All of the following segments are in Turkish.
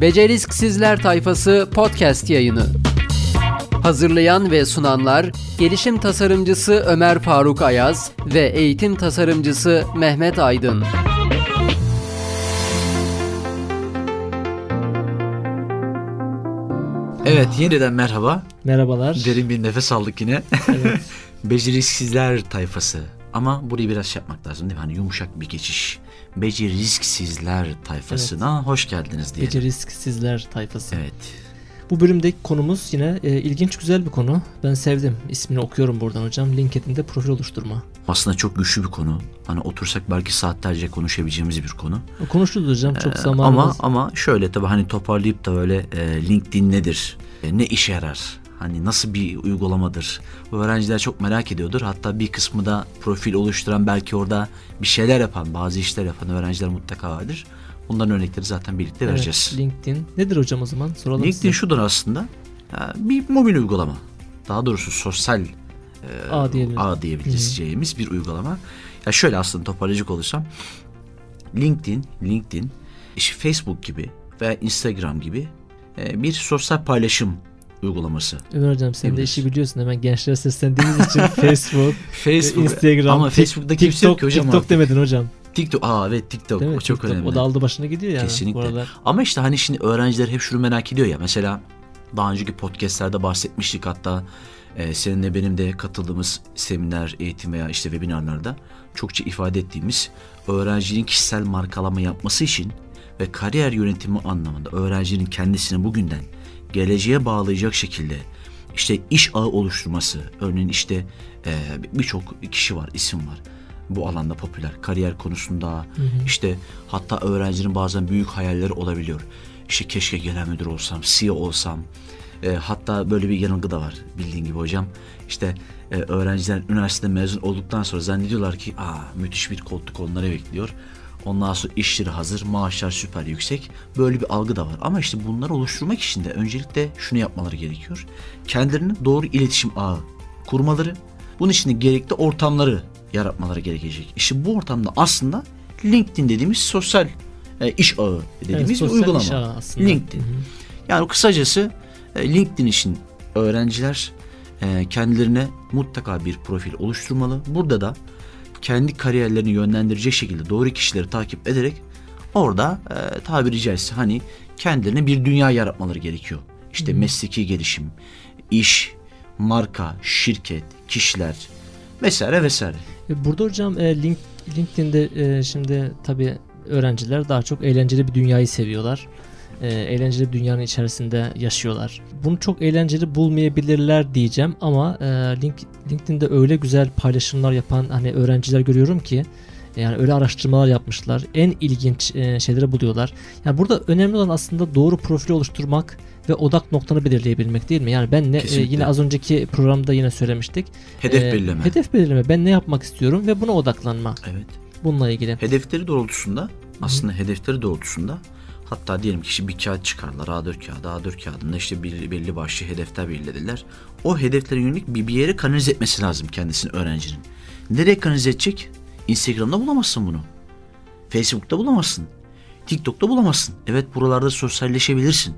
Beceriksizler Tayfası podcast yayını. Hazırlayan ve sunanlar Gelişim Tasarımcısı Ömer Faruk Ayaz ve Eğitim Tasarımcısı Mehmet Aydın. Evet yeniden merhaba. Merhabalar. Derin bir nefes aldık yine. Evet. Beceriksizler tayfası. Ama burayı biraz şey yapmak lazım değil mi? Hani yumuşak bir geçiş. Beceriksizler tayfasına hoş geldiniz diyelim. Beceriksizler tayfası. Evet. Bu bölümdeki konumuz yine e, ilginç güzel bir konu. Ben sevdim. İsmini okuyorum buradan hocam. LinkedIn'de profil oluşturma. Aslında çok güçlü bir konu. Hani otursak belki saatlerce konuşabileceğimiz bir konu. Konuşuldu hocam çok Ee, zamanımız. Ama ama şöyle tabii hani toparlayıp da böyle e, LinkedIn nedir? E, ne işe yarar? Hani nasıl bir uygulamadır? Öğrenciler çok merak ediyordur. Hatta bir kısmı da profil oluşturan belki orada bir şeyler yapan, bazı işler yapan öğrenciler mutlaka vardır. Bunların örnekleri zaten birlikte Evet, vereceğiz. LinkedIn. Nedir hocam o zaman? Soralım LinkedIn size. şudur aslında. Bir mobil uygulama. Daha doğrusu sosyal e, Ağ diyebiliriz. ağ diyebileceğimiz bir uygulama. Ya şöyle aslında toparlayacak olursam LinkedIn, LinkedIn, işte Facebook gibi veya Instagram gibi e, bir sosyal paylaşım uygulaması. Ömer hocam sen de işi biliyorsun. Hemen gençlere seslendiğimiz için Facebook, Facebook, Instagram, ama Facebook'ta kimse yok TikTok, ki hocam TikTok artık. demedin hocam. TikTok, aa evet TikTok o çok TikTok. önemli. O da aldı başına gidiyor yani. Kesinlikle. Ama işte hani şimdi öğrenciler hep şunu merak ediyor ya. Mesela daha önceki podcastlerde bahsetmiştik hatta e, seninle benim de katıldığımız seminer, eğitim veya işte webinarlarda çokça ifade ettiğimiz öğrencinin kişisel markalama yapması için ve kariyer yönetimi anlamında öğrencinin kendisini bugünden geleceğe bağlayacak şekilde işte iş ağı oluşturması. Örneğin işte e, birçok kişi var, isim var bu alanda popüler. Kariyer konusunda işte hatta öğrencinin bazen büyük hayalleri olabiliyor. İşte keşke genel müdür olsam, CEO olsam. E, hatta böyle bir yanılgı da var bildiğin gibi hocam. İşte e, öğrenciler üniversiteden mezun olduktan sonra zannediyorlar ki aa müthiş bir koltuk onları bekliyor. Ondan sonra işleri hazır, maaşlar süper yüksek. Böyle bir algı da var. Ama işte bunları oluşturmak için de öncelikle şunu yapmaları gerekiyor. Kendilerine doğru iletişim ağı kurmaları, bunun için de gerekli ortamları yaratmaları gerekecek. İşte bu ortamda aslında LinkedIn dediğimiz sosyal e, iş ağı dediğimiz Evet, bir uygulama. iş ağı aslında. LinkedIn. Hı hı. Yani kısacası e, LinkedIn için öğrenciler e, kendilerine mutlaka bir profil oluşturmalı. Burada da kendi kariyerlerini yönlendirecek şekilde doğru kişileri takip ederek orada e, tabiri caizse hani kendilerine bir dünya yaratmaları gerekiyor. İşte mesleki gelişim, iş, marka, şirket, kişiler vesaire vesaire. E, Burada hocam e, link, LinkedIn'de e, şimdi tabii öğrenciler daha çok eğlenceli bir dünyayı seviyorlar. E, eğlenceli bir dünyanın içerisinde yaşıyorlar. Bunu çok eğlenceli bulmayabilirler diyeceğim ama e, link, LinkedIn'de öyle güzel paylaşımlar yapan hani öğrenciler görüyorum ki yani öyle araştırmalar yapmışlar. En ilginç e, şeyleri buluyorlar. Yani burada önemli olan aslında doğru profili oluşturmak ve odak noktanı belirleyebilmek değil mi? Yani ben ne e, yine az önceki programda yine söylemiştik. Hedef E, belirleme. Hedef belirleme. Ben ne yapmak istiyorum ve buna odaklanma. Evet. Bununla ilgili. Hedefleri doğrultusunda aslında hedefleri doğrultusunda hatta diyelim ki işte bir kağıt çıkarlar A4 kağıdı A4 kağıdında işte belli, belli başlı hedefler belirlediler. O hedeflere yönelik bir, bir yere kanalize etmesi lazım kendisini öğrencinin. Nereye kanalize edecek? Instagram'da bulamazsın bunu. Facebook'ta bulamazsın. TikTok'ta bulamazsın. Evet buralarda sosyalleşebilirsin.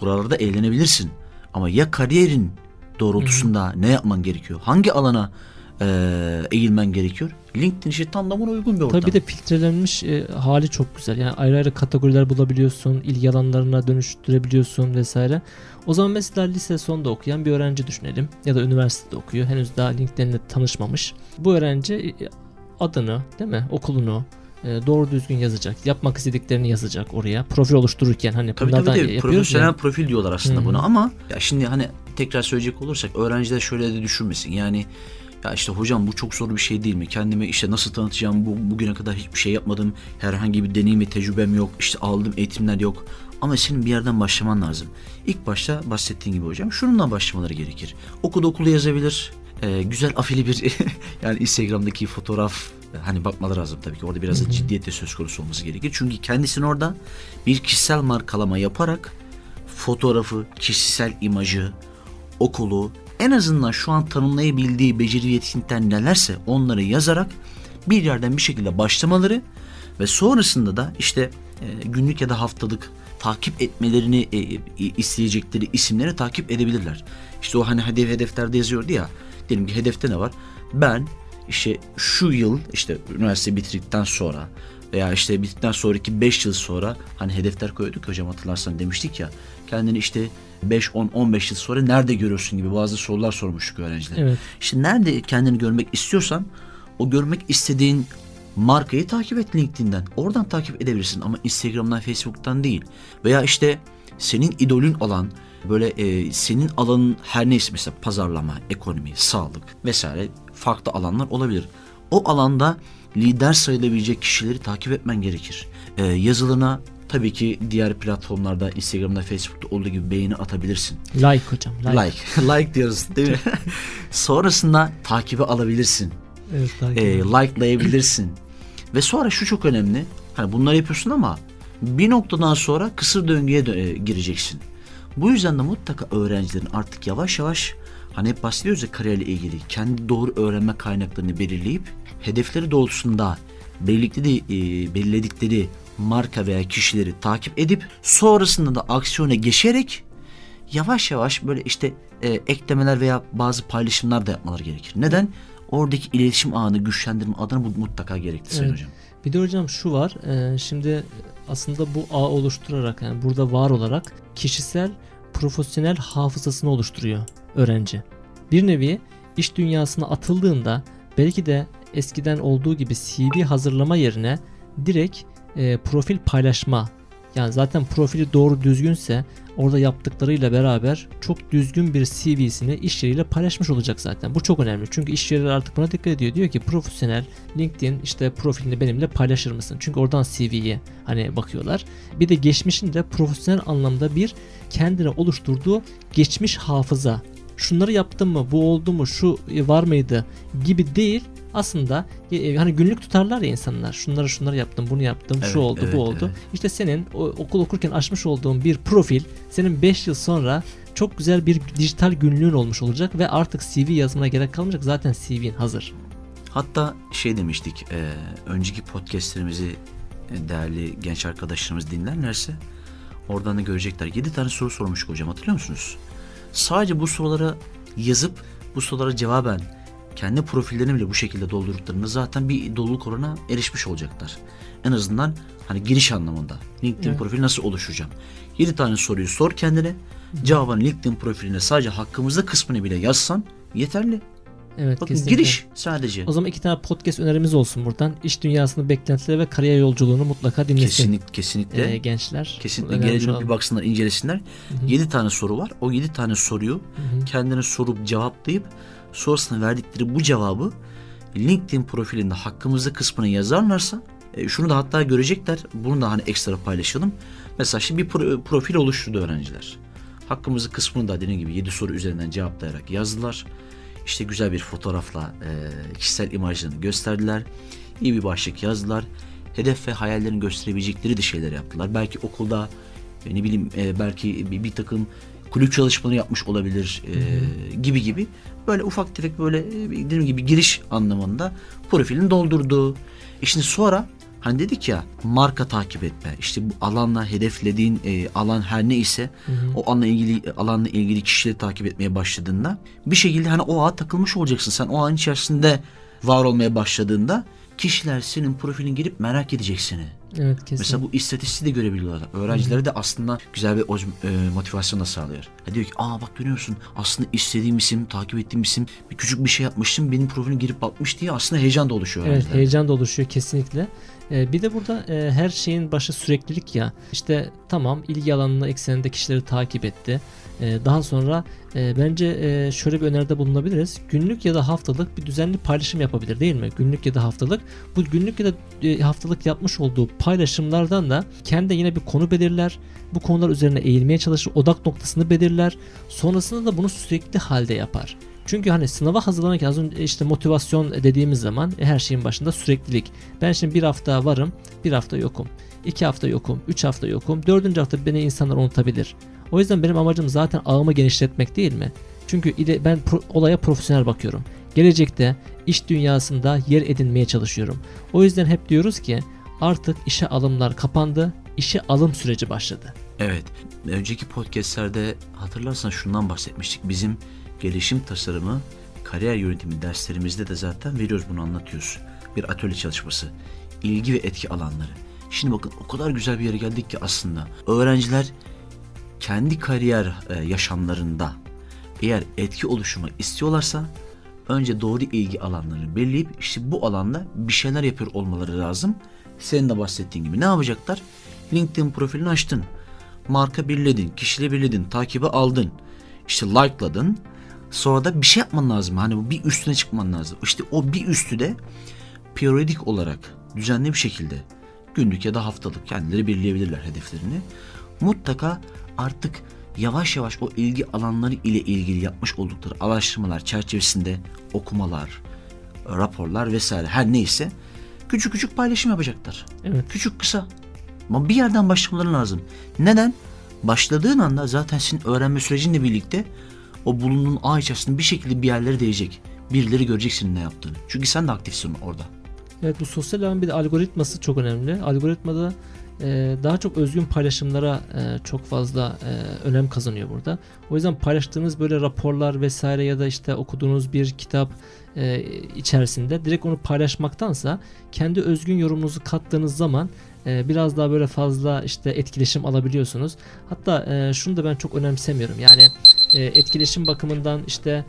Buralarda eğlenebilirsin. Ama ya kariyerin doğrultusunda ne yapman gerekiyor? Hangi alana eee, eğilmen gerekiyor? LinkedIn işte tam da buna uygun bir ortam. Tabii bir de filtrelenmiş e, hali çok güzel. Yani ayrı ayrı kategoriler bulabiliyorsun, ilgi alanlarına dönüştürebiliyorsun vesaire. O zaman mesela lise sonda okuyan bir öğrenci düşünelim ya da üniversitede okuyor. Henüz daha LinkedIn'le tanışmamış. Bu öğrenci e, adını, değil mi? Okulunu e, doğru düzgün yazacak. Yapmak istediklerini yazacak oraya. Profil oluştururken hani Tabii bunlardan tabii, tabii. yapıyoruz profesyonel ya. profil diyorlar aslında Hı hı. buna ama ya şimdi hani tekrar söyleyecek olursak öğrenciler şöyle de düşünmesin. Yani ya işte hocam bu çok zor bir şey değil mi? Kendimi işte nasıl tanıtacağım? Bu, bugüne kadar hiçbir şey yapmadım. Herhangi bir deneyim ve tecrübem yok. İşte aldığım eğitimler yok. Ama senin bir yerden başlaman lazım. İlk başta bahsettiğin gibi hocam şununla başlamaları gerekir. Okuda okulu yazabilir. Ee, güzel afili bir yani Instagram'daki fotoğraf hani bakmaları lazım tabii ki. Orada biraz da ciddiyet de söz konusu olması gerekir. Çünkü kendisini orada bir kişisel markalama yaparak fotoğrafı, kişisel imajı, okulu en azından şu an tanımlayabildiği beceri yetkinlikler nelerse onları yazarak bir yerden bir şekilde başlamaları ve sonrasında da işte e, günlük ya da haftalık takip etmelerini e, e, isteyecekleri isimleri takip edebilirler. İşte o hani hedef hedeflerde yazıyordu ya. Diyelim ki hedefte ne var? Ben işte şu yıl işte üniversite bitirdikten sonra veya işte bittikten sonraki 5 yıl sonra hani hedefler koyduk hocam hatırlarsan demiştik ya kendini işte 5 10 15 yıl sonra nerede görüyorsun gibi bazı sorular sormuştuk öğrencilere. Evet. İşte nerede kendini görmek istiyorsan o görmek istediğin markayı takip et LinkedIn'den. Oradan takip edebilirsin ama Instagram'dan, Facebook'tan değil. Veya işte senin idolün olan böyle e, senin alanın her neyse mesela pazarlama, ekonomi, sağlık vesaire farklı alanlar olabilir. O alanda lider sayılabilecek kişileri takip etmen gerekir. E, yazılına tabii ki diğer platformlarda Instagram'da, Facebook'ta olduğu gibi beğeni atabilirsin. Like hocam. Like. Like. like diyoruz değil mi? Sonrasında takibi alabilirsin. Evet, like. E, likelayabilirsin. Ve sonra şu çok önemli. Hani bunları yapıyorsun ama bir noktadan sonra kısır döngüye dö- e, gireceksin. Bu yüzden de mutlaka öğrencilerin artık yavaş yavaş hani hep bahsediyoruz ya kariyerle ilgili kendi doğru öğrenme kaynaklarını belirleyip hedefleri doğrultusunda belirledikleri, e, belirledikleri marka veya kişileri takip edip sonrasında da aksiyona geçerek yavaş yavaş böyle işte e, eklemeler veya bazı paylaşımlar da yapmaları gerekir. Neden? Oradaki iletişim ağını güçlendirme adına bu mutlaka gerekli Sayın Evet. Hocam. Bir de hocam şu var. e, şimdi aslında bu ağ oluşturarak yani burada var olarak kişisel profesyonel hafızasını oluşturuyor öğrenci. Bir nevi iş dünyasına atıldığında belki de eskiden olduğu gibi CV hazırlama yerine direkt e, profil paylaşma yani zaten profili doğru düzgünse orada yaptıklarıyla beraber çok düzgün bir CV'sini iş yeriyle paylaşmış olacak zaten. Bu çok önemli. Çünkü iş yerleri artık buna dikkat ediyor. Diyor ki profesyonel LinkedIn işte profilini benimle paylaşır mısın? Çünkü oradan CV'ye hani bakıyorlar. Bir de geçmişinde profesyonel anlamda bir kendine oluşturduğu geçmiş hafıza. Şunları yaptım mı? Bu oldu mu? Şu var mıydı? Gibi değil. Aslında e, hani günlük tutarlar ya insanlar. Şunları şunları yaptım, bunu yaptım, Evet, şu oldu, evet, bu oldu. evet. İşte senin o, okul okurken açmış olduğun bir profil senin 5 yıl sonra çok güzel bir dijital günlüğün olmuş olacak ve artık CV yazmana gerek kalmayacak. Zaten CV'in hazır. Hatta şey demiştik, e, önceki podcastlerimizi e, değerli genç arkadaşlarımız dinlerlerse oradan da görecekler. 7 tane soru sormuştuk hocam hatırlıyor musunuz? Sadece bu sorulara yazıp bu sorulara cevaben kendi profillerini bile bu şekilde doldurduklarında zaten bir doluluk oranına erişmiş olacaklar. En azından hani giriş anlamında. LinkedIn Evet. profili nasıl oluşturacağım? 7 tane soruyu sor kendine. Cevabını LinkedIn profiline sadece hakkımızda kısmını bile yazsan yeterli. Evet Bakın kesinlikle. giriş sadece. O zaman iki tane podcast önerimiz olsun buradan. İş dünyasının beklentileri ve kariyer yolculuğunu mutlaka dinlesin. Kesinlikle, kesinlikle. Ee, gençler. Kesinlikle olalım. bir baksınlar, incelesinler. Hı hı. 7 tane soru var. O 7 tane soruyu Hı hı. kendine sorup cevaplayıp sonrasında verdikleri bu cevabı LinkedIn profilinde hakkımızda kısmına yazarlarsa e, şunu da hatta görecekler. Bunu da hani ekstra paylaşalım. Mesela şimdi bir pro- profil oluşturdu öğrenciler. Hakkımızı kısmını da dediğim gibi 7 soru üzerinden cevaplayarak yazdılar. İşte güzel bir fotoğrafla e, kişisel imajlarını gösterdiler. İyi bir başlık yazdılar. Hedef ve hayallerini gösterebilecekleri de şeyler yaptılar. Belki okulda e, ne bileyim e, belki bir, bir takım kulüp çalışmaları yapmış olabilir e, gibi gibi. Böyle ufak tefek böyle e, dediğim gibi giriş anlamında profilini doldurdu. E şimdi sonra hani dedik ya marka takip etme. İşte bu alanla hedeflediğin e, alan her ne ise Hı hı. o alanla ilgili alanla ilgili kişileri takip etmeye başladığında bir şekilde hani o ağa takılmış olacaksın. Sen o ağın içerisinde var olmaya başladığında kişiler senin profilin girip merak edecek seni. Evet kesin. Mesela bu istatistiği de görebiliyorlar. Öğrencilere de aslında güzel bir e, motivasyon da sağlıyor. Ha diyor ki aa bak görüyorsun aslında istediğim isim, takip ettiğim isim bir küçük bir şey yapmıştım benim profilim girip bakmış diye aslında heyecan da oluşuyor Evet heyecan da oluşuyor kesinlikle. Ee, bir de burada e, her şeyin başı süreklilik ya. İşte tamam ilgi alanına ekseninde kişileri takip etti. Ee, daha sonra e, bence e, şöyle bir öneride bulunabiliriz. Günlük ya da haftalık bir düzenli paylaşım yapabilir değil mi? Günlük ya da haftalık. Bu günlük ya da e, haftalık yapmış olduğu paylaşımlardan da kendi yine bir konu belirler. Bu konular üzerine eğilmeye çalışır. Odak noktasını belirler. Sonrasında da bunu sürekli halde yapar. Çünkü hani sınava hazırlanırken az önce işte motivasyon dediğimiz zaman her şeyin başında süreklilik. Ben şimdi bir hafta varım, bir hafta yokum. iki hafta yokum, üç hafta yokum. Dördüncü hafta beni insanlar unutabilir. O yüzden benim amacım zaten ağımı genişletmek değil mi? Çünkü ben olaya profesyonel bakıyorum. Gelecekte iş dünyasında yer edinmeye çalışıyorum. O yüzden hep diyoruz ki artık işe alımlar kapandı, işe alım süreci başladı. Evet. Önceki podcastlerde hatırlarsan şundan bahsetmiştik. Bizim gelişim tasarımı, kariyer yönetimi derslerimizde de zaten veriyoruz bunu anlatıyoruz. Bir atölye çalışması. ilgi ve etki alanları. Şimdi bakın o kadar güzel bir yere geldik ki aslında. Öğrenciler kendi kariyer e, yaşamlarında eğer etki oluşturmak istiyorlarsa önce doğru ilgi alanlarını belirleyip işte bu alanda bir şeyler yapıyor olmaları lazım. Senin de bahsettiğin gibi ne yapacaklar? LinkedIn profilini açtın. Marka birledin, kişiyle birledin, takibi aldın. işte like'ladın. Sonra da bir şey yapman lazım. Hani bu bir üstüne çıkman lazım. İşte o bir üstü de periyodik olarak düzenli bir şekilde günlük ya da haftalık kendileri belirleyebilirler hedeflerini. Mutlaka artık yavaş yavaş o ilgi alanları ile ilgili yapmış oldukları araştırmalar çerçevesinde okumalar, raporlar vesaire her neyse küçük küçük paylaşım yapacaklar. Evet. Küçük kısa. Ama bir yerden başlamaları lazım. Neden? Başladığın anda zaten senin öğrenme sürecinle birlikte o bulunduğun ağ içerisinde bir şekilde bir yerlere değecek. Birileri görecek senin ne yaptığını. Çünkü sen de aktifsin orada. Evet bu sosyal ağın bir de algoritması çok önemli. Algoritmada daha çok özgün paylaşımlara e, çok fazla e, önem kazanıyor burada. O yüzden paylaştığınız böyle raporlar vesaire ya da işte okuduğunuz bir kitap e, içerisinde direkt onu paylaşmaktansa kendi özgün yorumunuzu kattığınız zaman biraz daha böyle fazla işte etkileşim alabiliyorsunuz. Hatta şunu da ben çok önemsemiyorum. Yani etkileşim bakımından işte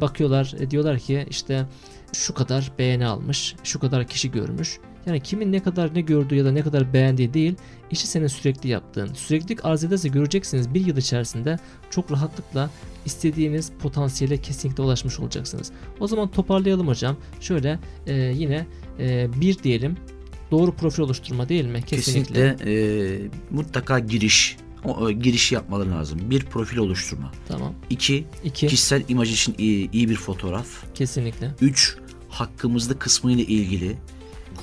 bakıyorlar diyorlar ki işte şu kadar beğeni almış, şu kadar kişi görmüş. Yani kimin ne kadar ne gördüğü ya da ne kadar beğendiği değil, işi senin sürekli yaptığın. Süreklilik arz ederse göreceksiniz bir yıl içerisinde çok rahatlıkla istediğiniz potansiyele kesinlikle ulaşmış olacaksınız. O zaman toparlayalım hocam. Şöyle e, yine e, bir diyelim doğru profil oluşturma değil mi? Kesinlikle. Kesinlikle e, mutlaka giriş. O, e, girişi yapmaları lazım. Bir profil oluşturma. Tamam. İki, İki. kişisel imaj için iyi, iyi bir fotoğraf. Kesinlikle. 3. Hakkımızda kısmı ile ilgili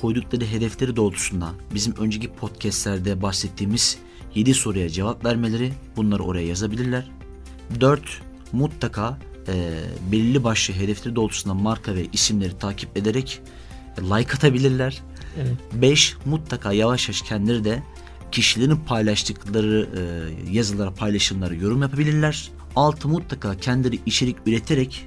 koydukları hedefleri doğrultusunda bizim önceki podcastlerde bahsettiğimiz 7 soruya cevap vermeleri bunları oraya yazabilirler. 4. Mutlaka e, belirli başlı hedefleri doğrultusunda marka ve isimleri takip ederek e, like atabilirler. Evet. 5. Mutlaka yavaş yavaş kendileri de kişilerin paylaştıkları e, yazılara, paylaşımlara yorum yapabilirler. 6. Mutlaka kendileri içerik üreterek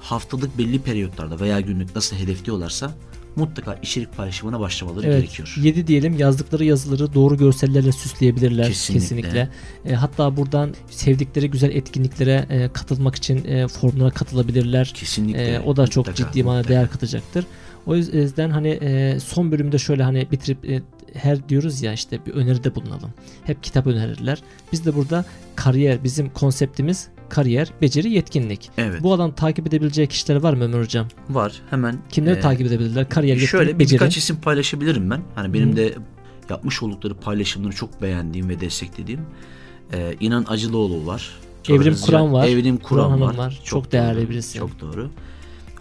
haftalık belli periyotlarda veya günlük nasıl hedefliyorlarsa mutlaka içerik paylaşımına başlamaları Evet. gerekiyor. 7 diyelim yazdıkları yazıları doğru görsellerle süsleyebilirler Kesinlikle. kesinlikle. E, hatta buradan sevdikleri güzel etkinliklere e, katılmak için e, formlara katılabilirler. Kesinlikle. E, o da çok mutlaka, ciddi manada değer katacaktır. O yüzden hani e, son bölümde şöyle hani bitirip e, her diyoruz ya işte bir öneride bulunalım. Hep kitap önerirler. Biz de burada kariyer bizim konseptimiz kariyer, beceri, yetkinlik. Evet. Bu alan takip edebileceği kişiler var mı Ömer Hocam? var. Hemen Kimleri e, takip edebilirler? Kariyer, yetkinlik, Şöyle beceri. birkaç isim paylaşabilirim ben. Hani benim Hı. de yapmış oldukları paylaşımları çok beğendiğim ve desteklediğim e, İnan Acılıoğlu var. Evrim Kur'an var. Evrim Kur'an, Kur'an var. var. Çok değerli doğru, birisi. Çok doğru.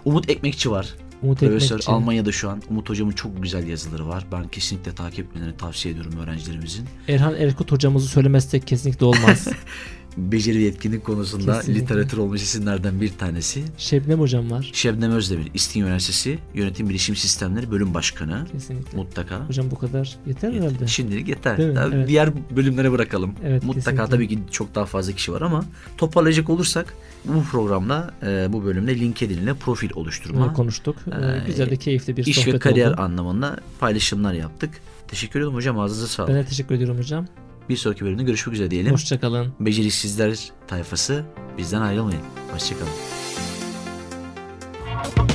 Umut Ekmekçi var. Umut Profesör Ekmekçi. Almanya'da şu an. Umut hocamın çok güzel yazıları var. Ben kesinlikle takip etmelerini tavsiye ediyorum öğrencilerimizin. Erhan Erkut hocamızı söylemezsek kesinlikle olmaz. Beceri ve yetkinlik konusunda Kesinlikle. literatür olmuş isimlerden bir tanesi. Şebnem hocam var. Şebnem Özdemir, İstinye Üniversitesi Yönetim Bilişim Sistemleri Bölüm Başkanı. Kesinlikle. Mutlaka. Hocam bu kadar yeter herhalde. Şimdilik yeter. Daha Evet. Diğer bölümlere bırakalım. Evet, Mutlaka kesinlikle. tabii ki çok daha fazla kişi var ama toparlayacak olursak bu programda e, bu bölümde LinkedIn ile profil oluşturma, konuştuk. Ee, güzel de keyifli bir iş sohbet ve kariyer oldu. anlamında paylaşımlar yaptık. Teşekkür ederim hocam ağzınıza sağlık. Ben de teşekkür ediyorum hocam. Bir sonraki bölümde görüşmek üzere diyelim. Hoşçakalın. Beceriksizler tayfası bizden ayrılmayın. Hoşçakalın.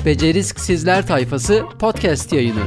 Beceriksizler tayfası podcast yayını.